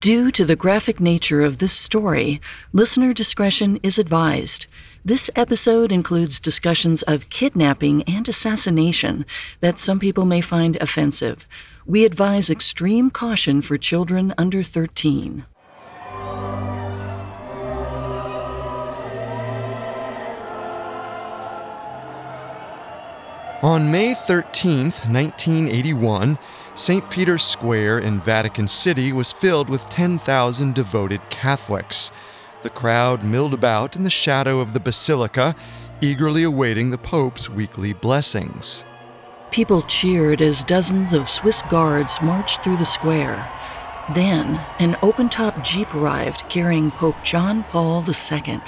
Due to the graphic nature of this story, listener discretion is advised. This episode includes discussions of kidnapping and assassination that some people may find offensive. We advise extreme caution for children under 13. On May 13, 1981, St. Peter's Square in Vatican City was filled with 10,000 devoted Catholics. The crowd milled about in the shadow of the basilica, eagerly awaiting the Pope's weekly blessings. People cheered as dozens of Swiss guards marched through the square. Then, an open top Jeep arrived carrying Pope John Paul II.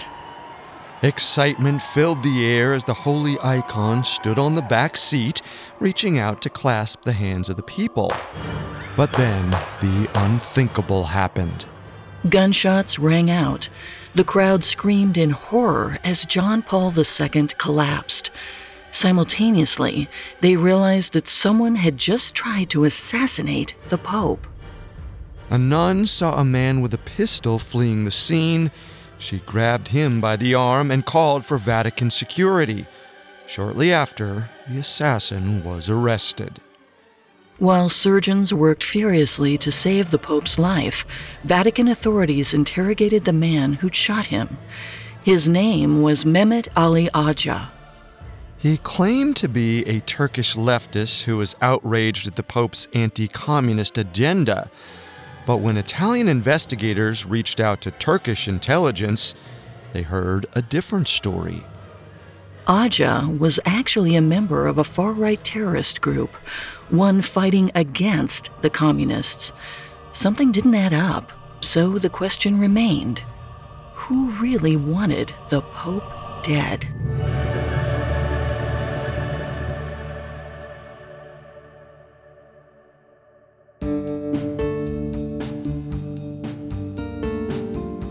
Excitement filled the air as the holy icon stood on the back seat, reaching out to clasp the hands of the people. But then the unthinkable happened. Gunshots rang out. The crowd screamed in horror as John Paul II collapsed. Simultaneously, they realized that someone had just tried to assassinate the Pope. A nun saw a man with a pistol fleeing the scene she grabbed him by the arm and called for Vatican security. Shortly after, the assassin was arrested. While surgeons worked furiously to save the Pope's life, Vatican authorities interrogated the man who'd shot him. His name was Mehmet Ali Agca. He claimed to be a Turkish leftist who was outraged at the Pope's anti communist agenda. But when Italian investigators reached out to Turkish intelligence, they heard a different story. Agca was actually a member of a far right terrorist group, one fighting against the communists. Something didn't add up, so the question remained who really wanted the Pope dead?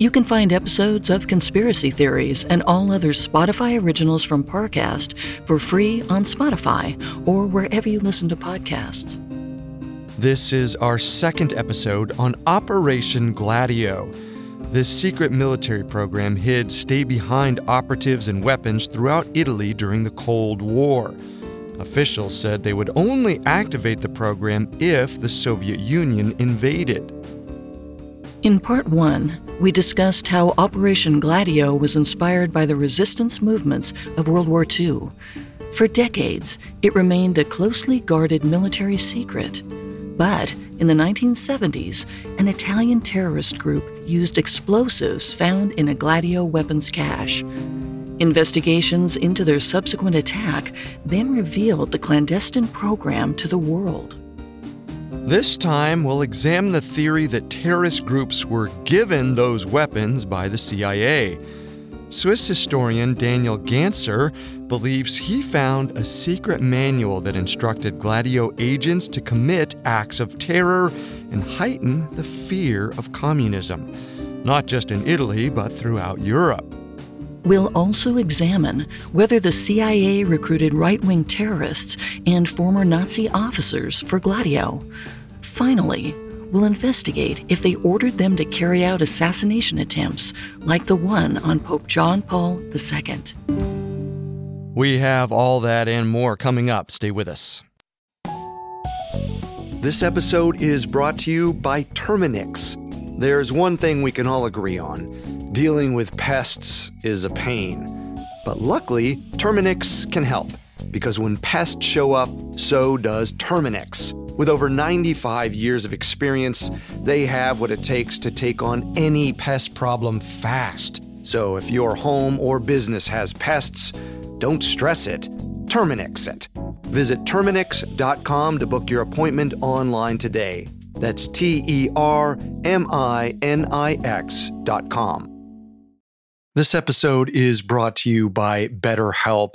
You can find episodes of Conspiracy Theories and all other Spotify originals from Parcast for free on Spotify or wherever you listen to podcasts. This is our second episode on Operation Gladio. This secret military program hid stay behind operatives and weapons throughout Italy during the Cold War. Officials said they would only activate the program if the Soviet Union invaded. In part one, we discussed how Operation Gladio was inspired by the resistance movements of World War II. For decades, it remained a closely guarded military secret. But in the 1970s, an Italian terrorist group used explosives found in a Gladio weapons cache. Investigations into their subsequent attack then revealed the clandestine program to the world. This time, we'll examine the theory that terrorist groups were given those weapons by the CIA. Swiss historian Daniel Ganser believes he found a secret manual that instructed Gladio agents to commit acts of terror and heighten the fear of communism, not just in Italy, but throughout Europe. We'll also examine whether the CIA recruited right wing terrorists and former Nazi officers for Gladio. Finally, we'll investigate if they ordered them to carry out assassination attempts like the one on Pope John Paul II. We have all that and more coming up. Stay with us. This episode is brought to you by Terminix. There's one thing we can all agree on dealing with pests is a pain. But luckily, Terminix can help because when pests show up, so does Terminix. With over 95 years of experience, they have what it takes to take on any pest problem fast. So if your home or business has pests, don't stress it, Terminix it. Visit Terminix.com to book your appointment online today. That's T E R M I N I X dot com. This episode is brought to you by BetterHelp.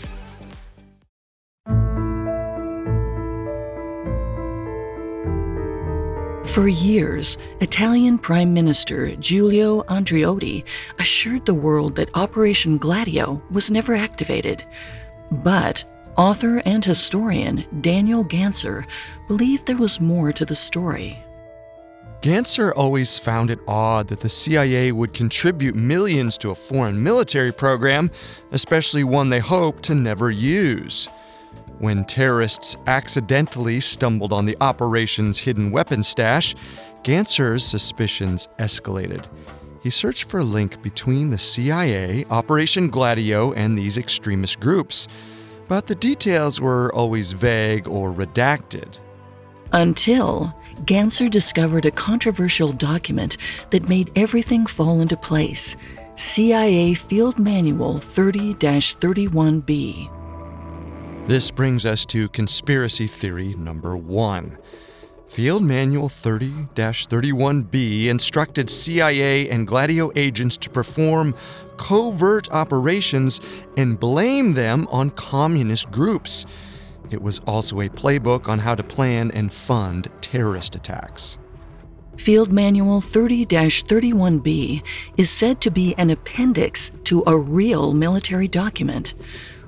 For years, Italian Prime Minister Giulio Andreotti assured the world that Operation Gladio was never activated. But author and historian Daniel Ganser believed there was more to the story. Ganser always found it odd that the CIA would contribute millions to a foreign military program, especially one they hoped to never use. When terrorists accidentally stumbled on the operation's hidden weapon stash, Ganser's suspicions escalated. He searched for a link between the CIA, Operation Gladio, and these extremist groups, but the details were always vague or redacted. Until Ganser discovered a controversial document that made everything fall into place CIA Field Manual 30 31B. This brings us to conspiracy theory number one. Field Manual 30 31B instructed CIA and Gladio agents to perform covert operations and blame them on communist groups. It was also a playbook on how to plan and fund terrorist attacks. Field Manual 30 31B is said to be an appendix to a real military document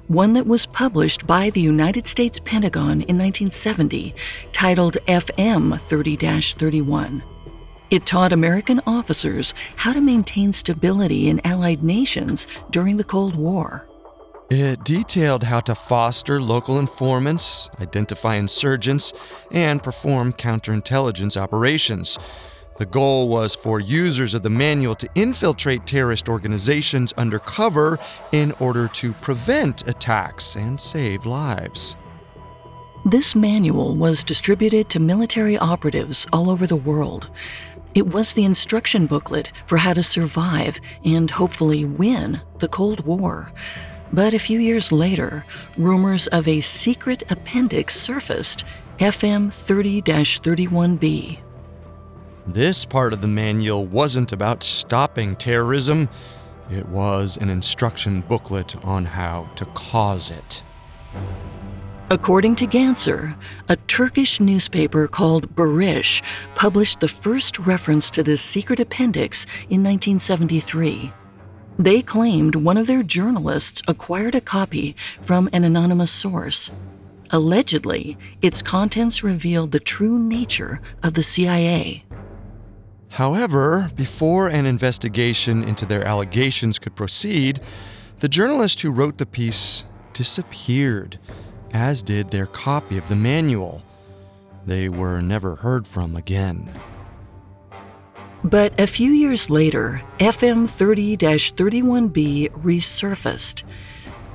one that was published by the United States Pentagon in 1970, titled FM 30 31. It taught American officers how to maintain stability in Allied nations during the Cold War. It detailed how to foster local informants, identify insurgents, and perform counterintelligence operations. The goal was for users of the manual to infiltrate terrorist organizations undercover in order to prevent attacks and save lives. This manual was distributed to military operatives all over the world. It was the instruction booklet for how to survive and hopefully win the Cold War. But a few years later, rumors of a secret appendix surfaced FM 30 31B. This part of the manual wasn't about stopping terrorism, it was an instruction booklet on how to cause it. According to Ganser, a Turkish newspaper called Barış published the first reference to this secret appendix in 1973. They claimed one of their journalists acquired a copy from an anonymous source. Allegedly, its contents revealed the true nature of the CIA. However, before an investigation into their allegations could proceed, the journalist who wrote the piece disappeared, as did their copy of the manual. They were never heard from again. But a few years later, FM 30 31B resurfaced.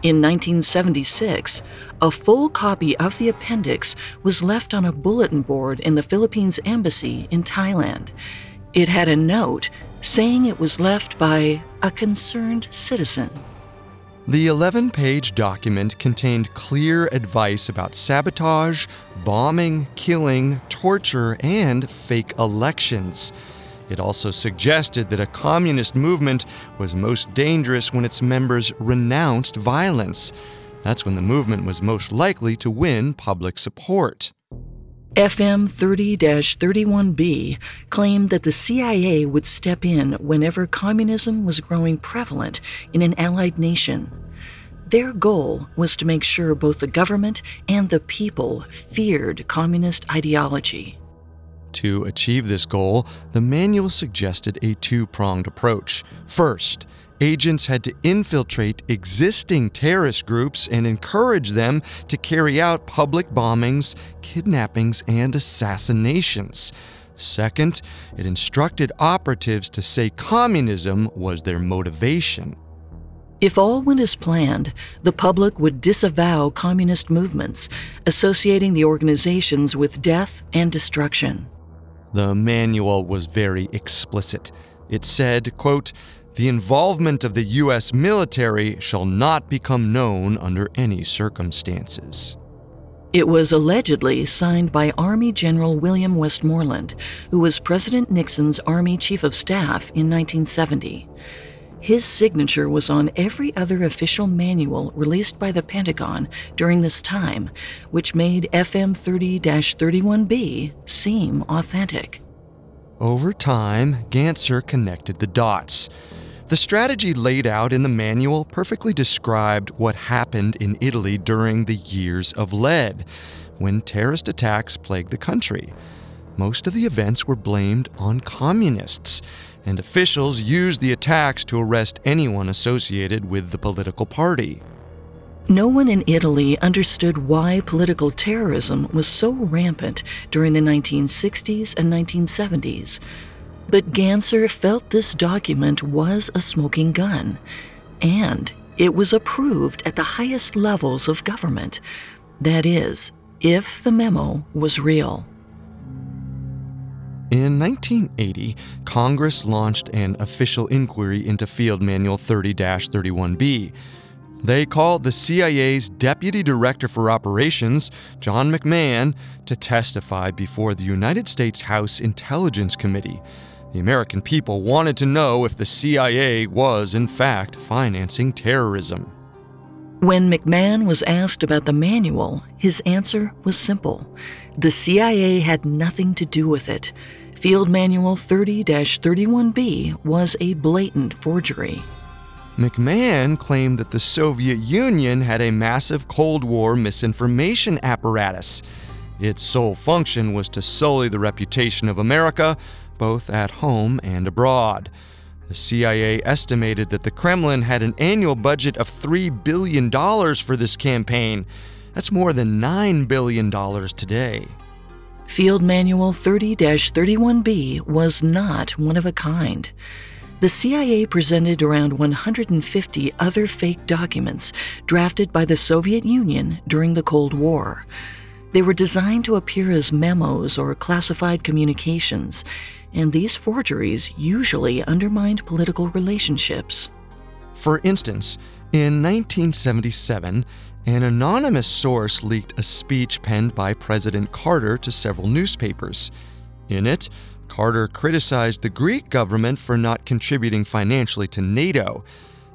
In 1976, a full copy of the appendix was left on a bulletin board in the Philippines Embassy in Thailand. It had a note saying it was left by a concerned citizen. The 11 page document contained clear advice about sabotage, bombing, killing, torture, and fake elections. It also suggested that a communist movement was most dangerous when its members renounced violence. That's when the movement was most likely to win public support. FM 30 31B claimed that the CIA would step in whenever communism was growing prevalent in an allied nation. Their goal was to make sure both the government and the people feared communist ideology. To achieve this goal, the manual suggested a two pronged approach. First, agents had to infiltrate existing terrorist groups and encourage them to carry out public bombings, kidnappings, and assassinations. Second, it instructed operatives to say communism was their motivation. If all went as planned, the public would disavow communist movements, associating the organizations with death and destruction. The manual was very explicit. It said, quote, the involvement of the U.S. military shall not become known under any circumstances. It was allegedly signed by Army General William Westmoreland, who was President Nixon's Army Chief of Staff in 1970. His signature was on every other official manual released by the Pentagon during this time, which made FM 30 31B seem authentic. Over time, Ganser connected the dots. The strategy laid out in the manual perfectly described what happened in Italy during the years of lead, when terrorist attacks plagued the country. Most of the events were blamed on communists and officials used the attacks to arrest anyone associated with the political party. No one in Italy understood why political terrorism was so rampant during the 1960s and 1970s. But Ganser felt this document was a smoking gun, and it was approved at the highest levels of government. That is, if the memo was real. In 1980, Congress launched an official inquiry into Field Manual 30 31B. They called the CIA's Deputy Director for Operations, John McMahon, to testify before the United States House Intelligence Committee. The American people wanted to know if the CIA was, in fact, financing terrorism. When McMahon was asked about the manual, his answer was simple the CIA had nothing to do with it. Field Manual 30 31B was a blatant forgery. McMahon claimed that the Soviet Union had a massive Cold War misinformation apparatus. Its sole function was to sully the reputation of America, both at home and abroad. The CIA estimated that the Kremlin had an annual budget of $3 billion for this campaign. That's more than $9 billion today. Field Manual 30 31B was not one of a kind. The CIA presented around 150 other fake documents drafted by the Soviet Union during the Cold War. They were designed to appear as memos or classified communications, and these forgeries usually undermined political relationships. For instance, in 1977, an anonymous source leaked a speech penned by President Carter to several newspapers. In it, Carter criticized the Greek government for not contributing financially to NATO.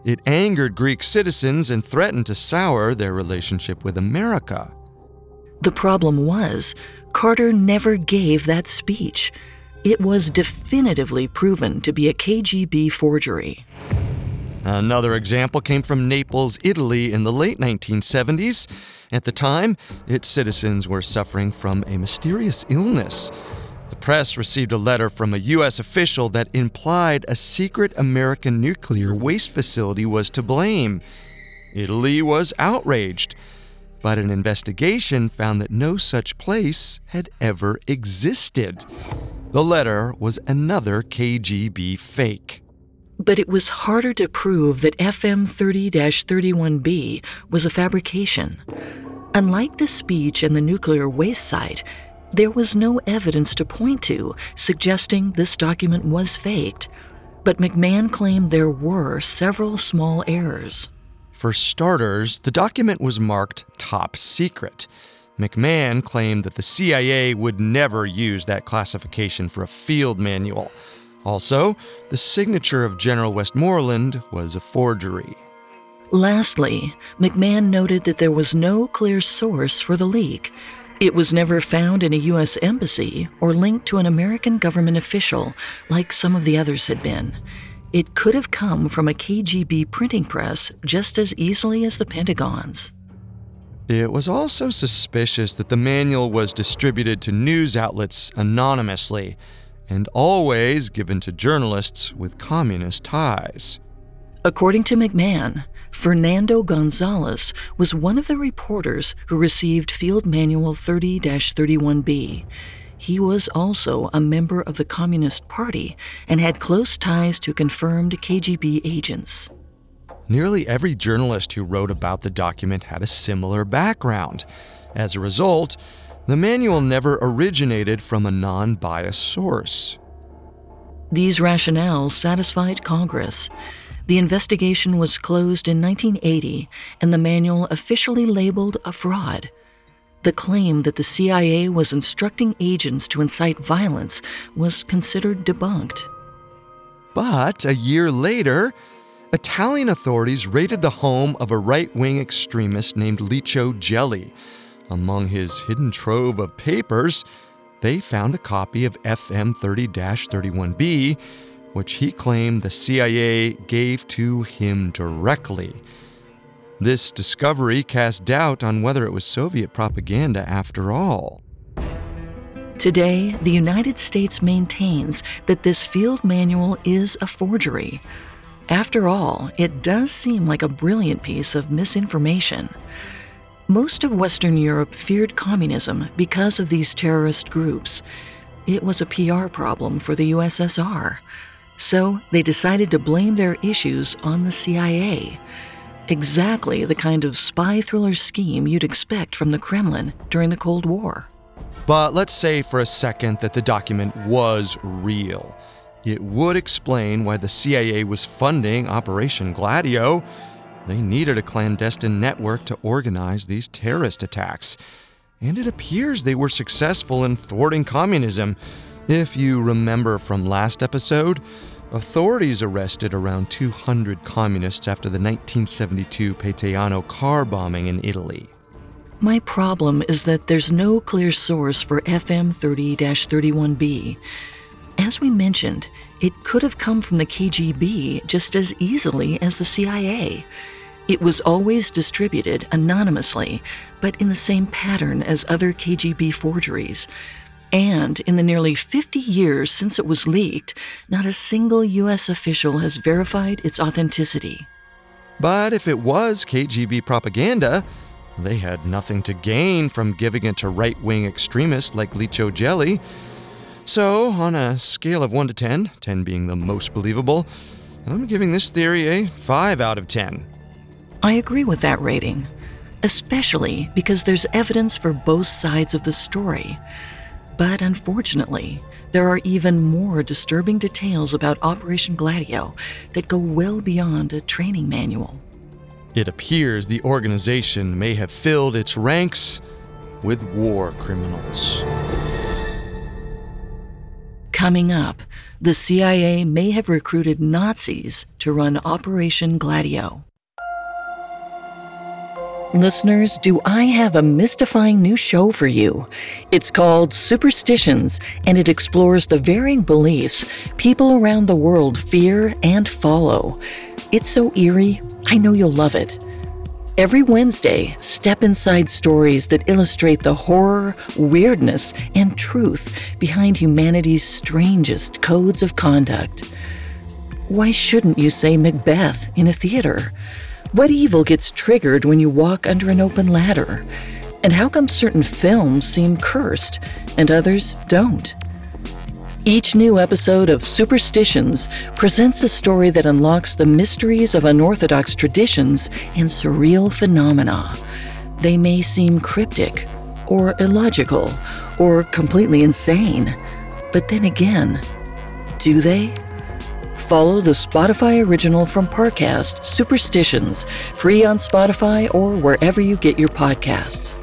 It angered Greek citizens and threatened to sour their relationship with America. The problem was, Carter never gave that speech. It was definitively proven to be a KGB forgery. Another example came from Naples, Italy in the late 1970s. At the time, its citizens were suffering from a mysterious illness. The press received a letter from a U.S. official that implied a secret American nuclear waste facility was to blame. Italy was outraged, but an investigation found that no such place had ever existed. The letter was another KGB fake. But it was harder to prove that FM 30 31B was a fabrication. Unlike the speech and the nuclear waste site, there was no evidence to point to suggesting this document was faked. But McMahon claimed there were several small errors. For starters, the document was marked top secret. McMahon claimed that the CIA would never use that classification for a field manual. Also, the signature of General Westmoreland was a forgery. Lastly, McMahon noted that there was no clear source for the leak. It was never found in a U.S. embassy or linked to an American government official like some of the others had been. It could have come from a KGB printing press just as easily as the Pentagon's. It was also suspicious that the manual was distributed to news outlets anonymously and always given to journalists with communist ties. According to McMahon, Fernando Gonzalez was one of the reporters who received Field Manual 30 31B. He was also a member of the Communist Party and had close ties to confirmed KGB agents. Nearly every journalist who wrote about the document had a similar background. As a result, the manual never originated from a non biased source. These rationales satisfied Congress. The investigation was closed in 1980 and the manual officially labeled a fraud. The claim that the CIA was instructing agents to incite violence was considered debunked. But a year later, Italian authorities raided the home of a right wing extremist named Licio Gelli. Among his hidden trove of papers, they found a copy of FM 30 31B, which he claimed the CIA gave to him directly. This discovery cast doubt on whether it was Soviet propaganda after all. Today, the United States maintains that this field manual is a forgery. After all, it does seem like a brilliant piece of misinformation. Most of Western Europe feared communism because of these terrorist groups. It was a PR problem for the USSR. So they decided to blame their issues on the CIA. Exactly the kind of spy thriller scheme you'd expect from the Kremlin during the Cold War. But let's say for a second that the document was real. It would explain why the CIA was funding Operation Gladio. They needed a clandestine network to organize these terrorist attacks. And it appears they were successful in thwarting communism. If you remember from last episode, authorities arrested around 200 communists after the 1972 Peteano car bombing in Italy. My problem is that there's no clear source for FM 30 31B. As we mentioned, it could have come from the KGB just as easily as the CIA. It was always distributed anonymously, but in the same pattern as other KGB forgeries. And in the nearly 50 years since it was leaked, not a single U.S. official has verified its authenticity. But if it was KGB propaganda, they had nothing to gain from giving it to right wing extremists like Licio Gelli. So, on a scale of 1 to 10, 10 being the most believable, I'm giving this theory a 5 out of 10. I agree with that rating, especially because there's evidence for both sides of the story. But unfortunately, there are even more disturbing details about Operation Gladio that go well beyond a training manual. It appears the organization may have filled its ranks with war criminals. Coming up, the CIA may have recruited Nazis to run Operation Gladio. Listeners, do I have a mystifying new show for you? It's called Superstitions, and it explores the varying beliefs people around the world fear and follow. It's so eerie, I know you'll love it. Every Wednesday, step inside stories that illustrate the horror, weirdness, and truth behind humanity's strangest codes of conduct. Why shouldn't you say Macbeth in a theater? What evil gets triggered when you walk under an open ladder? And how come certain films seem cursed and others don't? Each new episode of Superstitions presents a story that unlocks the mysteries of unorthodox traditions and surreal phenomena. They may seem cryptic, or illogical, or completely insane. But then again, do they? Follow the Spotify original from Parcast, Superstitions, free on Spotify or wherever you get your podcasts.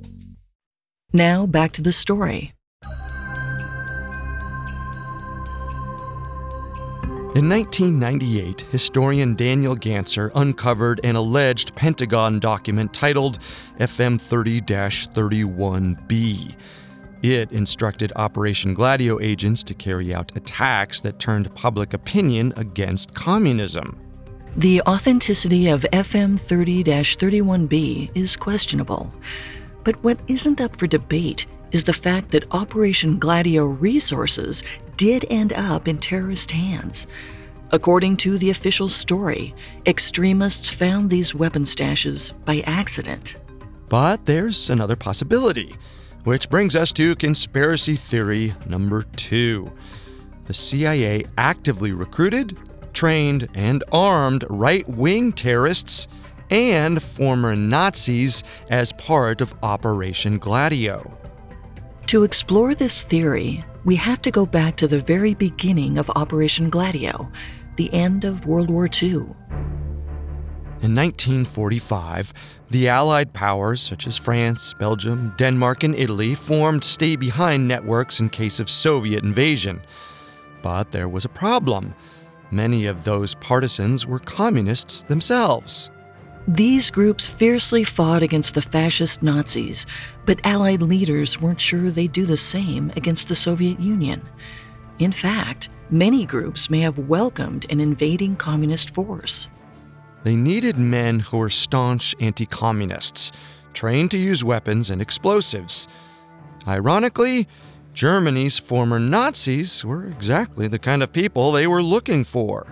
Now back to the story. In 1998, historian Daniel Ganser uncovered an alleged Pentagon document titled FM 30 31B. It instructed Operation Gladio agents to carry out attacks that turned public opinion against communism. The authenticity of FM 30 31B is questionable. But what isn't up for debate is the fact that Operation Gladio resources did end up in terrorist hands. According to the official story, extremists found these weapon stashes by accident. But there's another possibility, which brings us to conspiracy theory number two. The CIA actively recruited, trained, and armed right wing terrorists and former Nazis as part of Operation Gladio. To explore this theory, we have to go back to the very beginning of Operation Gladio, the end of World War II. In 1945, the Allied powers such as France, Belgium, Denmark, and Italy formed stay behind networks in case of Soviet invasion. But there was a problem. Many of those partisans were communists themselves. These groups fiercely fought against the fascist Nazis, but Allied leaders weren't sure they'd do the same against the Soviet Union. In fact, many groups may have welcomed an invading communist force. They needed men who were staunch anti communists, trained to use weapons and explosives. Ironically, Germany's former Nazis were exactly the kind of people they were looking for.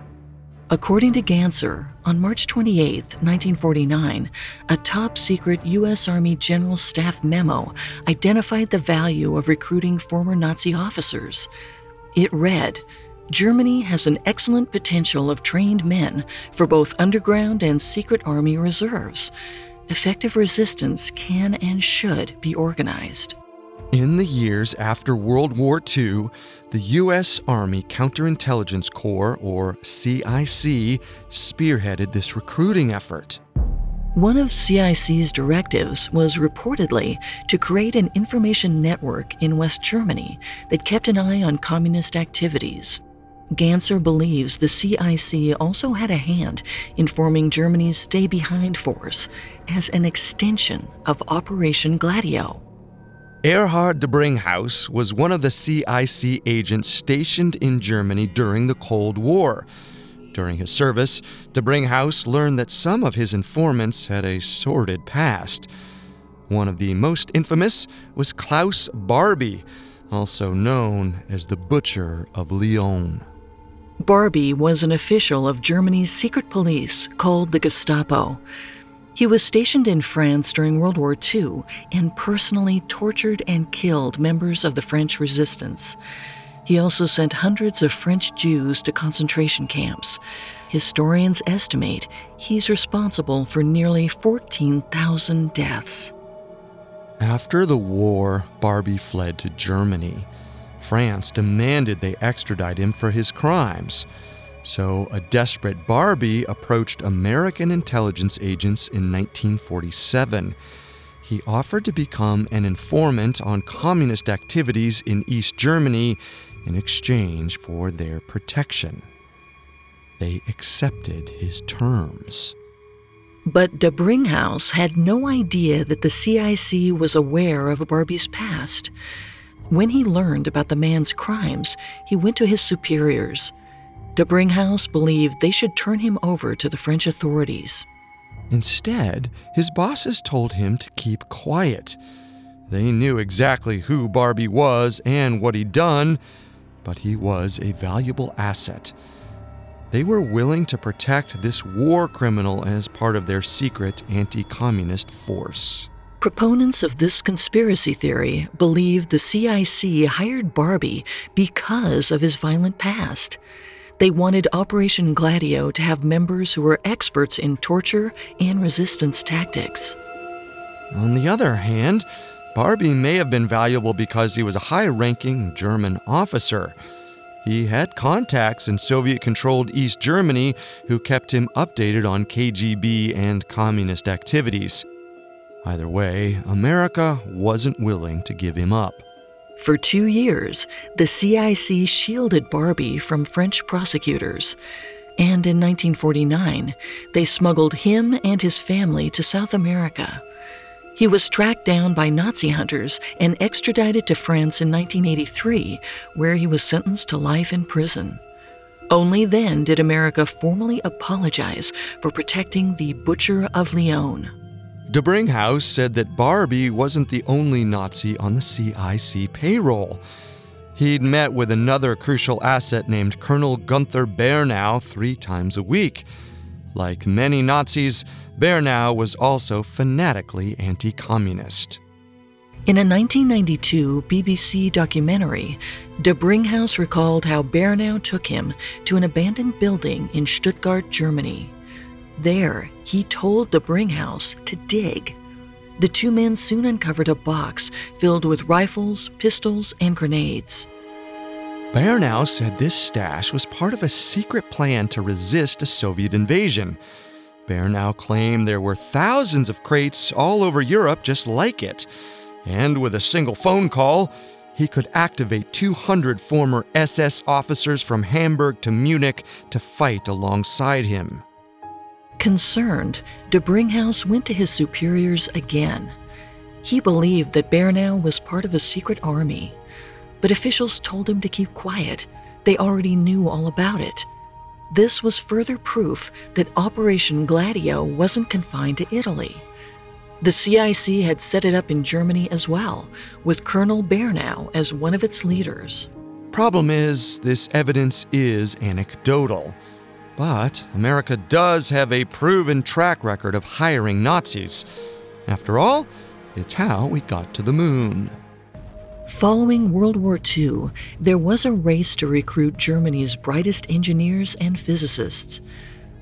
According to Ganser, on March 28, 1949, a top secret U.S. Army General Staff memo identified the value of recruiting former Nazi officers. It read Germany has an excellent potential of trained men for both underground and secret army reserves. Effective resistance can and should be organized. In the years after World War II, the U.S. Army Counterintelligence Corps, or CIC, spearheaded this recruiting effort. One of CIC's directives was reportedly to create an information network in West Germany that kept an eye on communist activities. Ganser believes the CIC also had a hand in forming Germany's Stay Behind Force as an extension of Operation Gladio. Erhard Dabringhaus was one of the CIC agents stationed in Germany during the Cold War. During his service, Dabringhaus learned that some of his informants had a sordid past. One of the most infamous was Klaus Barbie, also known as the Butcher of Lyon. Barbie was an official of Germany's secret police called the Gestapo. He was stationed in France during World War II and personally tortured and killed members of the French resistance. He also sent hundreds of French Jews to concentration camps. Historians estimate he's responsible for nearly 14,000 deaths. After the war, Barbie fled to Germany. France demanded they extradite him for his crimes. So a desperate Barbie approached American intelligence agents in 1947. He offered to become an informant on communist activities in East Germany in exchange for their protection. They accepted his terms. But Dabringhaus had no idea that the CIC was aware of Barbie's past. When he learned about the man's crimes, he went to his superiors. Dabringhaus believed they should turn him over to the French authorities. Instead, his bosses told him to keep quiet. They knew exactly who Barbie was and what he'd done, but he was a valuable asset. They were willing to protect this war criminal as part of their secret anti communist force. Proponents of this conspiracy theory believe the CIC hired Barbie because of his violent past. They wanted Operation Gladio to have members who were experts in torture and resistance tactics. On the other hand, Barbie may have been valuable because he was a high ranking German officer. He had contacts in Soviet controlled East Germany who kept him updated on KGB and communist activities. Either way, America wasn't willing to give him up. For two years, the CIC shielded Barbie from French prosecutors. And in 1949, they smuggled him and his family to South America. He was tracked down by Nazi hunters and extradited to France in 1983, where he was sentenced to life in prison. Only then did America formally apologize for protecting the Butcher of Lyon. Dabringhaus said that Barbie wasn't the only Nazi on the CIC payroll. He'd met with another crucial asset named Colonel Gunther Bernau three times a week. Like many Nazis, Bernau was also fanatically anti communist. In a 1992 BBC documentary, Dabringhaus recalled how Bernau took him to an abandoned building in Stuttgart, Germany. There, he told Dabringhaus to dig. The two men soon uncovered a box filled with rifles, pistols, and grenades. Bernau said this stash was part of a secret plan to resist a Soviet invasion. Bernau claimed there were thousands of crates all over Europe just like it. And with a single phone call, he could activate 200 former SS officers from Hamburg to Munich to fight alongside him. Concerned, de went to his superiors again. He believed that Bernau was part of a secret army, but officials told him to keep quiet. They already knew all about it. This was further proof that Operation Gladio wasn't confined to Italy. The CIC had set it up in Germany as well, with Colonel Bernau as one of its leaders. Problem is, this evidence is anecdotal. But America does have a proven track record of hiring Nazis. After all, it's how we got to the moon. Following World War II, there was a race to recruit Germany's brightest engineers and physicists.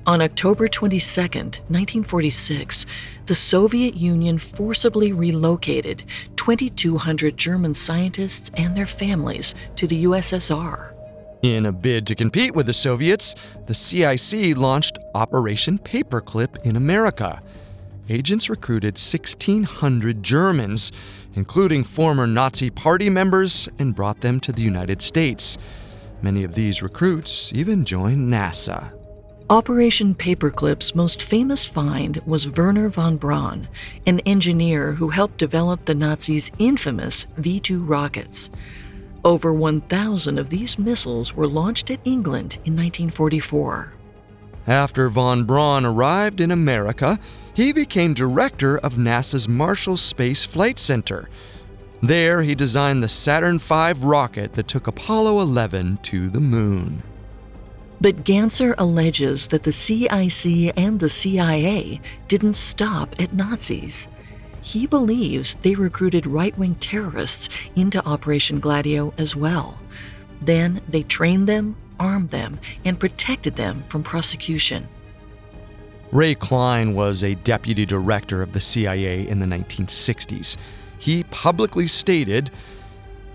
On October 22, 1946, the Soviet Union forcibly relocated 2,200 German scientists and their families to the USSR. In a bid to compete with the Soviets, the CIC launched Operation Paperclip in America. Agents recruited 1,600 Germans, including former Nazi Party members, and brought them to the United States. Many of these recruits even joined NASA. Operation Paperclip's most famous find was Wernher von Braun, an engineer who helped develop the Nazis' infamous V 2 rockets. Over 1,000 of these missiles were launched at England in 1944. After von Braun arrived in America, he became director of NASA's Marshall Space Flight Center. There, he designed the Saturn V rocket that took Apollo 11 to the moon. But Ganser alleges that the CIC and the CIA didn't stop at Nazis. He believes they recruited right wing terrorists into Operation Gladio as well. Then they trained them, armed them, and protected them from prosecution. Ray Cline was a deputy director of the CIA in the 1960s. He publicly stated,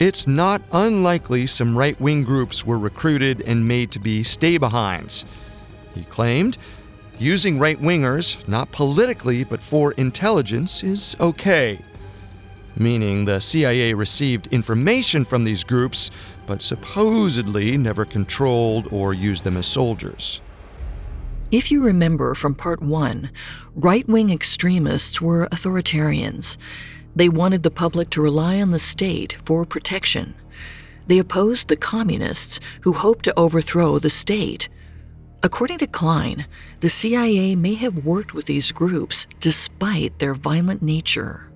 it's not unlikely some right wing groups were recruited and made to be stay behinds. He claimed using right wingers, not politically but for intelligence, is okay. Meaning the CIA received information from these groups, but supposedly never controlled or used them as soldiers. If you remember from part one, right wing extremists were authoritarians. They wanted the public to rely on the state for protection. They opposed the communists who hoped to overthrow the state. According to Cline, the CIA may have worked with these groups despite their violent nature.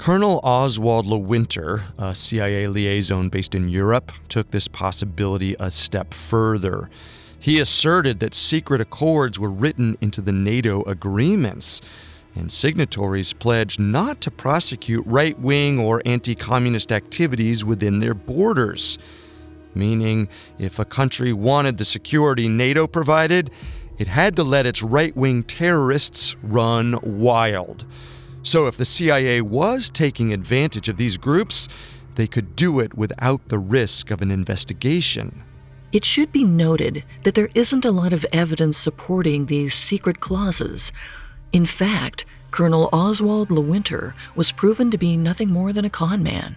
Colonel Oswald Lewinter, a CIA liaison based in Europe, took this possibility a step further. He asserted that secret accords were written into the NATO agreements, and signatories pledged not to prosecute right wing or anti communist activities within their borders. Meaning, if a country wanted the security NATO provided, it had to let its right wing terrorists run wild. So, if the CIA was taking advantage of these groups, they could do it without the risk of an investigation. It should be noted that there isn't a lot of evidence supporting these secret clauses. In fact, Colonel Oswald Lewinter was proven to be nothing more than a con man.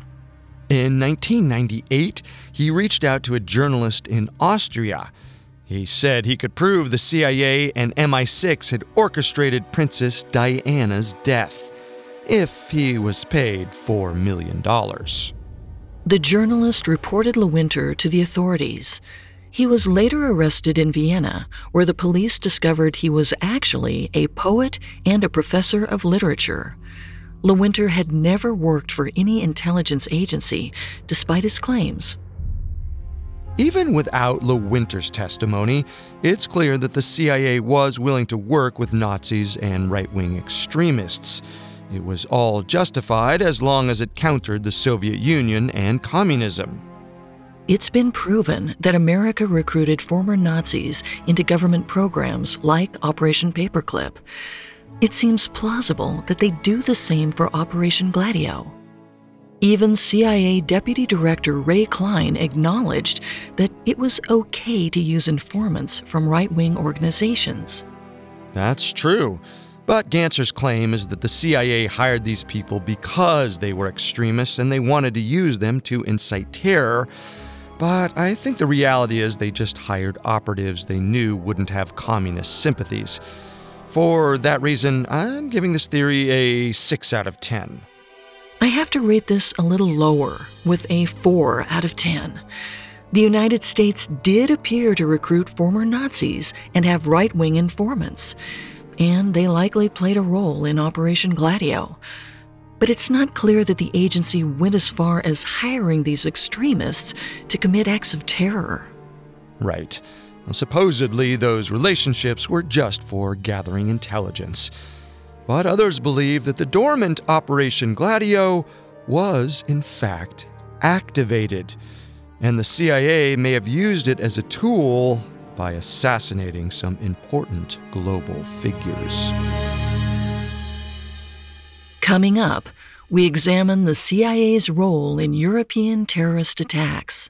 In 1998, he reached out to a journalist in Austria. He said he could prove the CIA and MI6 had orchestrated Princess Diana's death if he was paid $4 million. The journalist reported Lewinter to the authorities. He was later arrested in Vienna, where the police discovered he was actually a poet and a professor of literature. Lewinter had never worked for any intelligence agency, despite his claims. Even without Lewinter's testimony, it's clear that the CIA was willing to work with Nazis and right wing extremists. It was all justified as long as it countered the Soviet Union and communism. It's been proven that America recruited former Nazis into government programs like Operation Paperclip. It seems plausible that they do the same for Operation Gladio. Even CIA Deputy Director Ray Cline acknowledged that it was okay to use informants from right wing organizations. That's true. But Ganser's claim is that the CIA hired these people because they were extremists and they wanted to use them to incite terror. But I think the reality is they just hired operatives they knew wouldn't have communist sympathies. For that reason, I'm giving this theory a 6 out of 10. I have to rate this a little lower, with a 4 out of 10. The United States did appear to recruit former Nazis and have right wing informants, and they likely played a role in Operation Gladio. But it's not clear that the agency went as far as hiring these extremists to commit acts of terror. Right. Supposedly, those relationships were just for gathering intelligence. But others believe that the dormant Operation Gladio was, in fact, activated, and the CIA may have used it as a tool by assassinating some important global figures. Coming up, we examine the CIA's role in European terrorist attacks.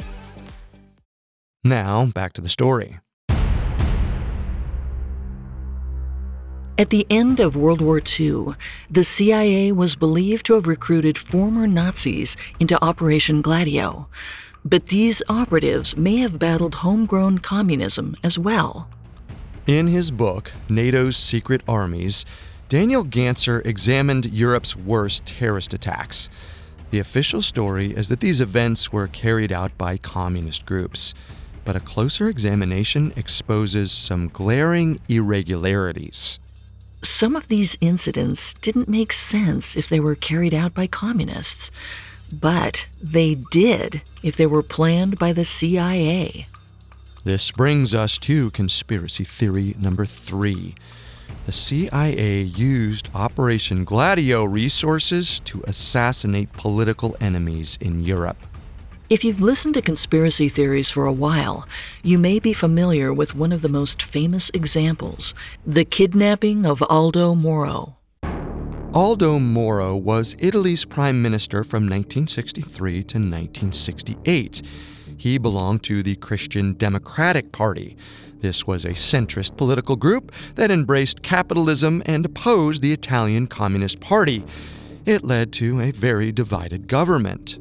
Now, back to the story. At the end of World War II, the CIA was believed to have recruited former Nazis into Operation Gladio. But these operatives may have battled homegrown communism as well. In his book, NATO's Secret Armies, Daniel Ganser examined Europe's worst terrorist attacks. The official story is that these events were carried out by communist groups, but a closer examination exposes some glaring irregularities. Some of these incidents didn't make sense if they were carried out by communists. But they did if they were planned by the CIA. This brings us to conspiracy theory number three. The CIA used Operation Gladio resources to assassinate political enemies in Europe. If you've listened to conspiracy theories for a while, you may be familiar with one of the most famous examples the kidnapping of Aldo Moro. Aldo Moro was Italy's prime minister from 1963 to 1968. He belonged to the Christian Democratic Party. This was a centrist political group that embraced capitalism and opposed the Italian Communist Party. It led to a very divided government.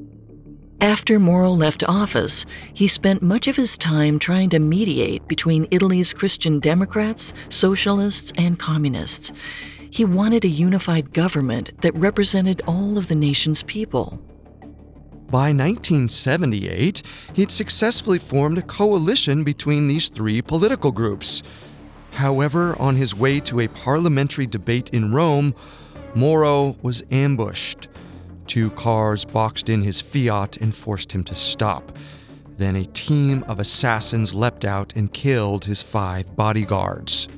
After Moro left office, he spent much of his time trying to mediate between Italy's Christian Democrats, socialists, and communists. He wanted a unified government that represented all of the nation's people. By 1978, he'd successfully formed a coalition between these three political groups. However, on his way to a parliamentary debate in Rome, Moro was ambushed. Two cars boxed in his Fiat and forced him to stop. Then a team of assassins leapt out and killed his five bodyguards.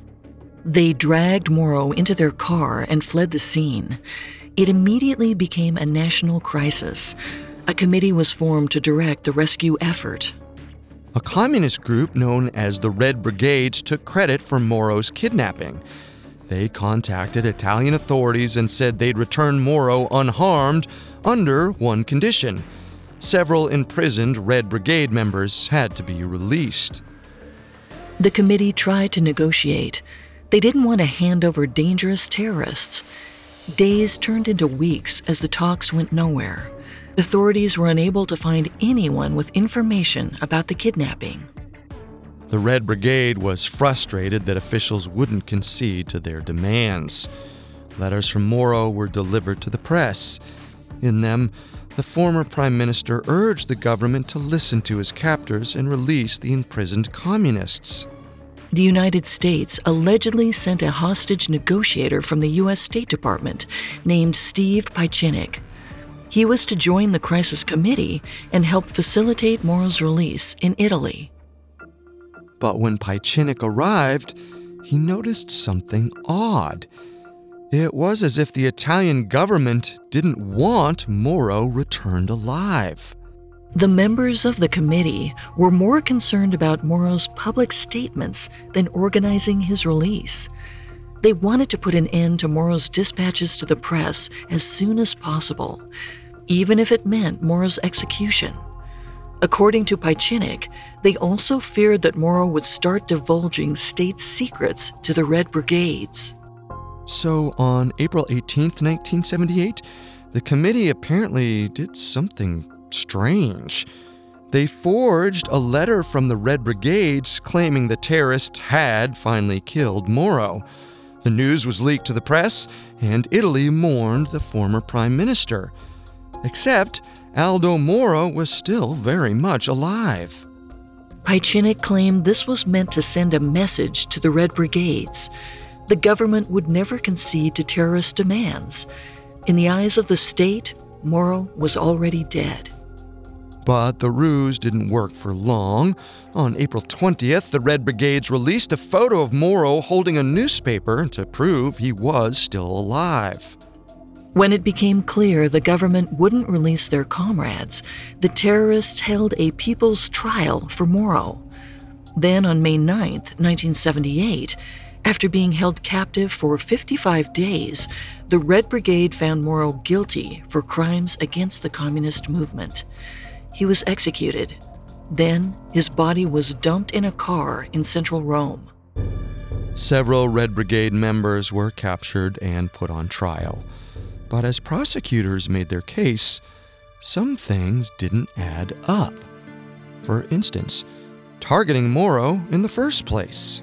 They dragged Moro into their car and fled the scene. It immediately became a national crisis. A committee was formed to direct the rescue effort. A communist group known as the Red Brigades took credit for Moro's kidnapping. They contacted Italian authorities and said they'd return Moro unharmed under one condition. Several imprisoned Red Brigade members had to be released. The committee tried to negotiate. They didn't want to hand over dangerous terrorists. Days turned into weeks as the talks went nowhere. Authorities were unable to find anyone with information about the kidnapping. The Red Brigade was frustrated that officials wouldn't concede to their demands. Letters from Moro were delivered to the press. In them, the former prime minister urged the government to listen to his captors and release the imprisoned communists. The United States allegedly sent a hostage negotiator from the U.S. State Department named Steve Pieczenik. He was to join the crisis committee and help facilitate Moro's release in Italy. But when Pieczenik arrived, he noticed something odd. It was as if the Italian government didn't want Moro returned alive. The members of the committee were more concerned about Moro's public statements than organizing his release. They wanted to put an end to Moro's dispatches to the press as soon as possible even if it meant Moro's execution. According to Pieczenik, they also feared that Moro would start divulging state secrets to the Red Brigades. So on April 18, 1978, the committee apparently did something strange. They forged a letter from the Red Brigades claiming the terrorists had finally killed Moro. The news was leaked to the press, and Italy mourned the former prime minister. Except Aldo Moro was still very much alive. Pieczenik claimed this was meant to send a message to the Red Brigades. The government would never concede to terrorist demands. In the eyes of the state, Moro was already dead. But the ruse didn't work for long. On April 20th, the Red Brigades released a photo of Moro holding a newspaper to prove he was still alive. When it became clear the government wouldn't release their comrades, the terrorists held a people's trial for Moro. Then, on May 9, 1978, after being held captive for 55 days, the Red Brigade found Moro guilty for crimes against the communist movement. He was executed. Then, his body was dumped in a car in central Rome. Several Red Brigade members were captured and put on trial. But as prosecutors made their case, some things didn't add up. For instance, targeting Moro in the first place.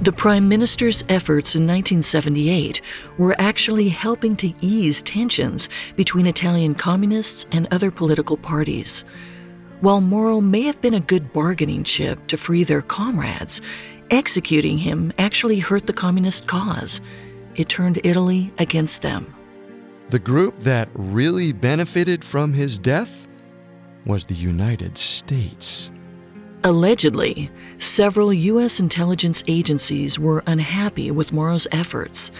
The Prime Minister's efforts in 1978 were actually helping to ease tensions between Italian communists and other political parties. While Moro may have been a good bargaining chip to free their comrades, executing him actually hurt the communist cause. It turned Italy against them. The group that really benefited from his death was the United States. Allegedly, several U.S. intelligence agencies were unhappy with Moro's efforts.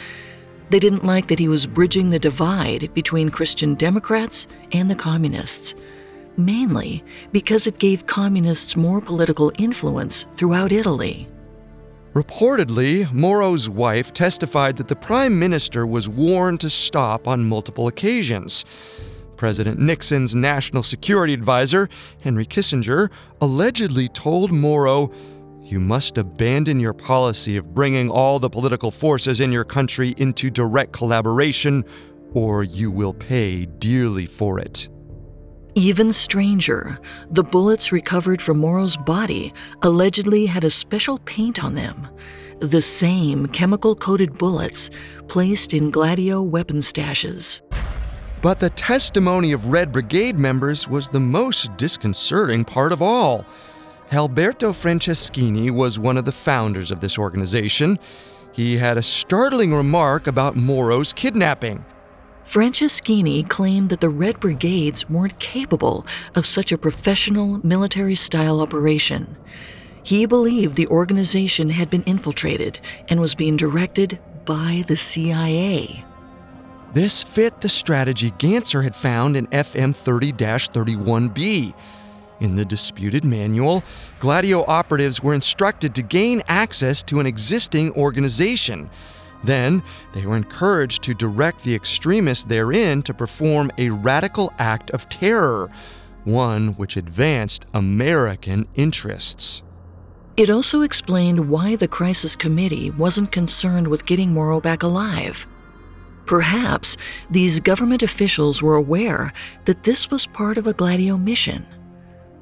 They didn't like that he was bridging the divide between Christian Democrats and the Communists, mainly because it gave Communists more political influence throughout Italy. Reportedly, Moro's wife testified that the Prime Minister was warned to stop on multiple occasions. President Nixon's national security advisor, Henry Kissinger, allegedly told Moro, You must abandon your policy of bringing all the political forces in your country into direct collaboration, or you will pay dearly for it. Even stranger, the bullets recovered from Moro's body allegedly had a special paint on them. The same chemical coated bullets placed in Gladio weapon stashes. But the testimony of Red Brigade members was the most disconcerting part of all. Alberto Franceschini was one of the founders of this organization. He had a startling remark about Moro's kidnapping. Franceschini claimed that the Red Brigades weren't capable of such a professional military style operation. He believed the organization had been infiltrated and was being directed by the CIA. This fit the strategy Ganser had found in FM 30 31B. In the disputed manual, Gladio operatives were instructed to gain access to an existing organization. Then, they were encouraged to direct the extremists therein to perform a radical act of terror, one which advanced American interests. It also explained why the crisis committee wasn't concerned with getting Moro back alive. Perhaps these government officials were aware that this was part of a Gladio mission.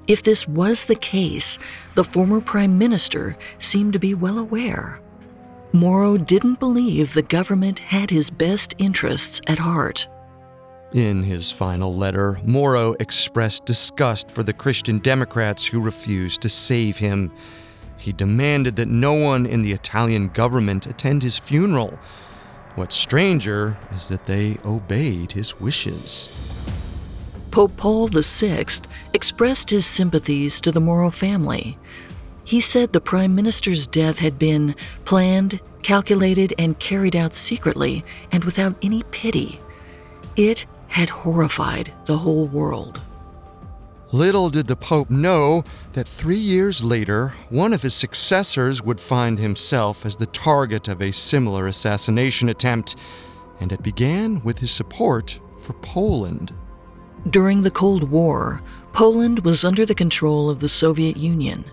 If this was the case, the former prime minister seemed to be well aware. Moro didn't believe the government had his best interests at heart. In his final letter, Moro expressed disgust for the Christian Democrats who refused to save him. He demanded that no one in the Italian government attend his funeral What's stranger is that they obeyed his wishes. Pope Paul VI expressed his sympathies to the Moro family. He said the Prime Minister's death had been planned, calculated, and carried out secretly and without any pity. It had horrified the whole world. Little did the Pope know that three years later, one of his successors would find himself as the target of a similar assassination attempt, and it began with his support for Poland. During the Cold War, Poland was under the control of the Soviet Union,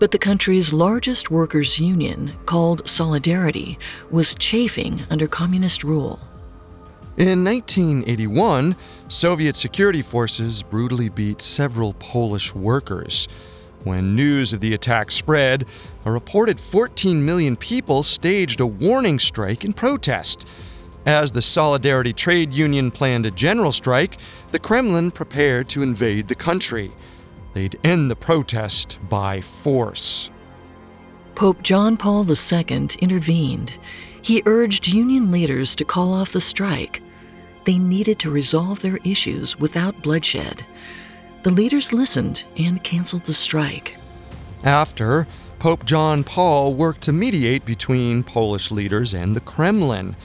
but the country's largest workers' union, called Solidarity, was chafing under communist rule. In 1981, Soviet security forces brutally beat several Polish workers. When news of the attack spread, a reported 14 million people staged a warning strike in protest. As the Solidarity Trade Union planned a general strike, the Kremlin prepared to invade the country. They'd end the protest by force. Pope John Paul II intervened. He urged union leaders to call off the strike. They needed to resolve their issues without bloodshed. The leaders listened and canceled the strike. After, Pope John Paul worked to mediate between Polish leaders and the Kremlin.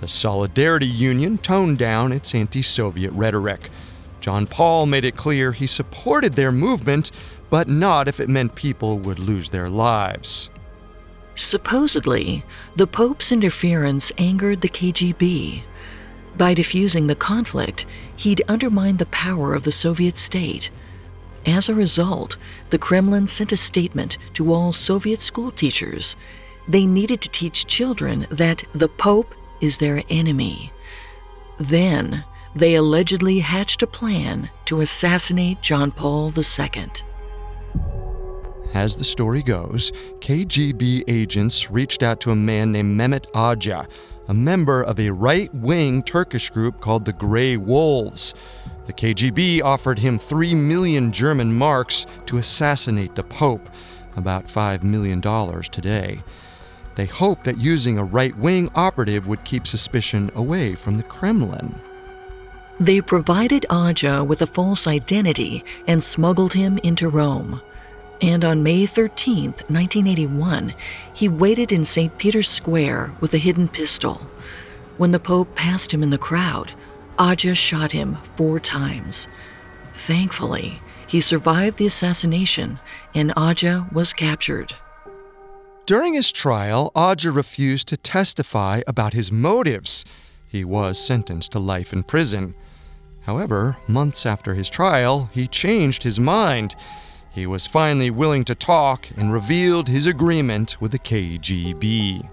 The Solidarity Union toned down its anti Soviet rhetoric. John Paul made it clear he supported their movement, but not if it meant people would lose their lives. Supposedly, the Pope's interference angered the KGB. By diffusing the conflict, he'd undermined the power of the Soviet state. As a result, the Kremlin sent a statement to all Soviet school teachers. They needed to teach children that the Pope is their enemy. Then, they allegedly hatched a plan to assassinate John Paul II. As the story goes, KGB agents reached out to a man named Mehmet Agca, a member of a right wing Turkish group called the Grey Wolves. The KGB offered him 3 million German marks to assassinate the Pope, about $5 million today. They hoped that using a right wing operative would keep suspicion away from the Kremlin. They provided Agca with a false identity and smuggled him into Rome. And on May 13, 1981, he waited in St. Peter's Square with a hidden pistol. When the Pope passed him in the crowd, Agca shot him four times. Thankfully, he survived the assassination and Agca was captured. During his trial, Agca refused to testify about his motives. He was sentenced to life in prison. However, months after his trial, he changed his mind. He was finally willing to talk and revealed his agreement with the KGB.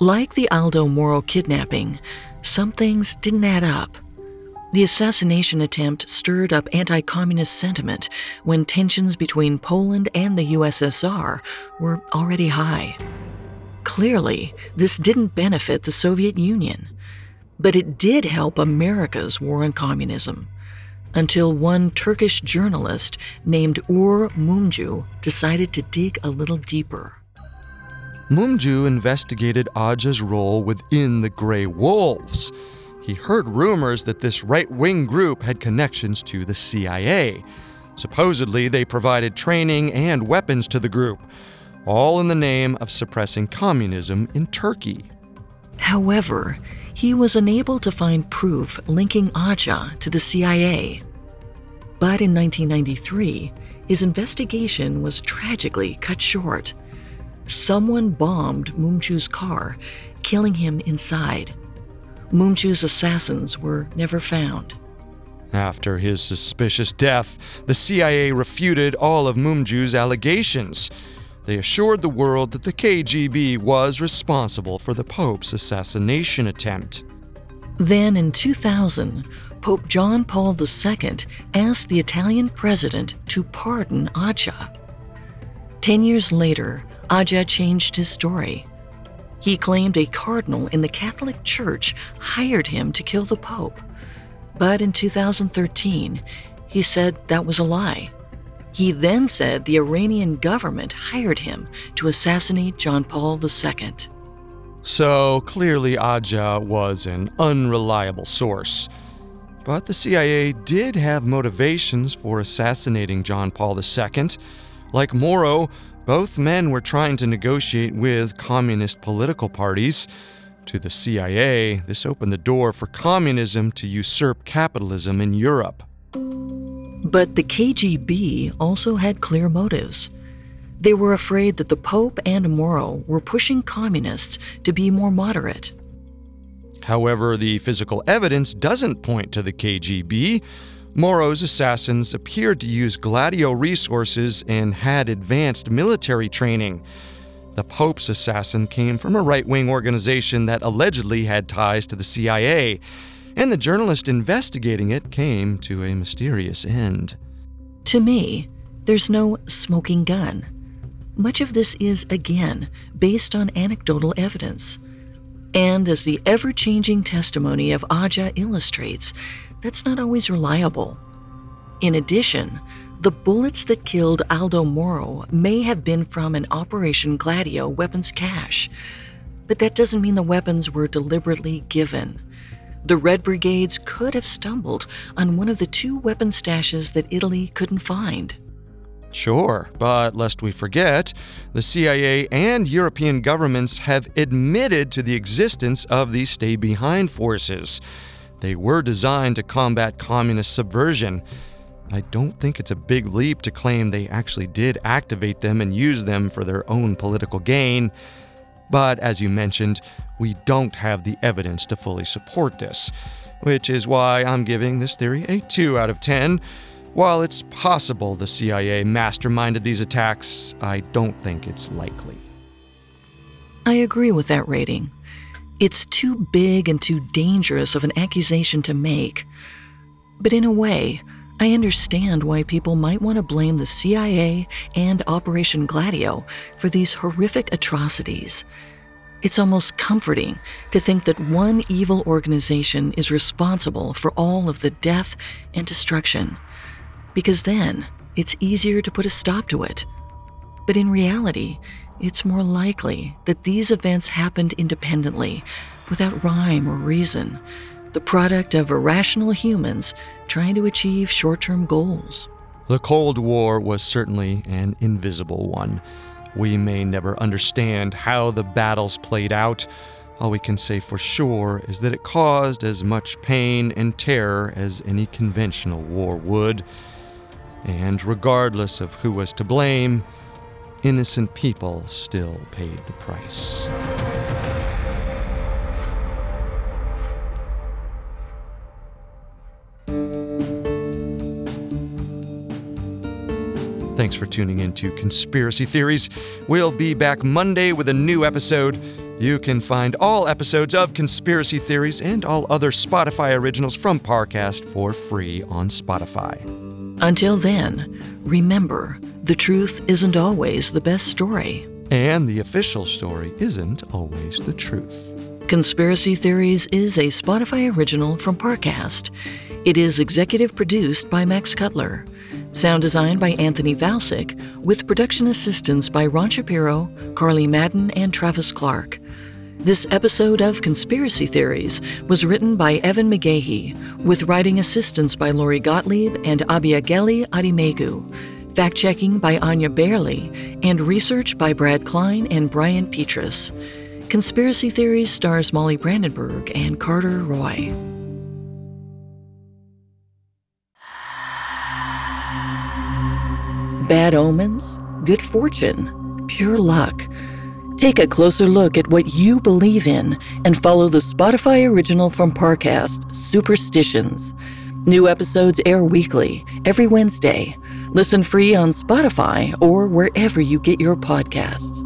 Like the Aldo Moro kidnapping, some things didn't add up. The assassination attempt stirred up anti communist sentiment when tensions between Poland and the USSR were already high. Clearly, this didn't benefit the Soviet Union, but it did help America's war on communism until one Turkish journalist named Ugur Mumcu decided to dig a little deeper. Mumcu investigated Agca's role within the Grey Wolves. He heard rumors that this right wing group had connections to the CIA. Supposedly, they provided training and weapons to the group, all in the name of suppressing communism in Turkey. However, he was unable to find proof linking Agca to the CIA. But in 1993, his investigation was tragically cut short. Someone bombed Mumcu's car, killing him inside. Mumcu's assassins were never found. After his suspicious death, the CIA refuted all of Mumcu's allegations. They assured the world that the KGB was responsible for the Pope's assassination attempt. Then in 2000, Pope John Paul II asked the Italian president to pardon Agca. Ten years later, Agca changed his story. He claimed a cardinal in the Catholic Church hired him to kill the Pope. But in 2013, he said that was a lie. He then said the Iranian government hired him to assassinate John Paul II. So clearly, Agca was an unreliable source. But the CIA did have motivations for assassinating John Paul II. Like Moro, both men were trying to negotiate with communist political parties. To the CIA, this opened the door for communism to usurp capitalism in Europe. But the KGB also had clear motives. They were afraid that the Pope and Moro were pushing communists to be more moderate. However, the physical evidence doesn't point to the KGB. Moro's assassins appeared to use Gladio resources and had advanced military training. The Pope's assassin came from a right wing organization that allegedly had ties to the CIA and the journalist investigating it came to a mysterious end. To me, there's no smoking gun. Much of this is, again, based on anecdotal evidence. And as the ever changing testimony of Agca illustrates, that's not always reliable. In addition, the bullets that killed Aldo Moro may have been from an Operation Gladio weapons cache, but that doesn't mean the weapons were deliberately given. The Red Brigades could have stumbled on one of the two weapon stashes that Italy couldn't find. Sure, but lest we forget, the CIA and European governments have admitted to the existence of these stay behind forces. They were designed to combat communist subversion. I don't think it's a big leap to claim they actually did activate them and use them for their own political gain. But as you mentioned, we don't have the evidence to fully support this, which is why I'm giving this theory a 2 out of 10. While it's possible the CIA masterminded these attacks, I don't think it's likely. I agree with that rating. It's too big and too dangerous of an accusation to make. But in a way, I understand why people might want to blame the CIA and Operation Gladio for these horrific atrocities. It's almost comforting to think that one evil organization is responsible for all of the death and destruction, because then it's easier to put a stop to it. But in reality, it's more likely that these events happened independently, without rhyme or reason, the product of irrational humans trying to achieve short term goals. The Cold War was certainly an invisible one. We may never understand how the battles played out. All we can say for sure is that it caused as much pain and terror as any conventional war would. And regardless of who was to blame, innocent people still paid the price. Thanks for tuning in to Conspiracy Theories. We'll be back Monday with a new episode. You can find all episodes of Conspiracy Theories and all other Spotify originals from Parcast for free on Spotify. Until then, remember the truth isn't always the best story. And the official story isn't always the truth. Conspiracy Theories is a Spotify original from Parcast. It is executive produced by Max Cutler. Sound design by Anthony Valsic, with production assistance by Ron Shapiro, Carly Madden, and Travis Clark. This episode of Conspiracy Theories was written by Evan McGahey, with writing assistance by Lori Gottlieb and Abiageli Adimegu, fact checking by Anya Bailey, and research by Brad Klein and Brian Petrus. Conspiracy Theories stars Molly Brandenburg and Carter Roy. Bad omens, good fortune, pure luck. Take a closer look at what you believe in and follow the Spotify original from Parcast, Superstitions. New episodes air weekly, every Wednesday. Listen free on Spotify or wherever you get your podcasts.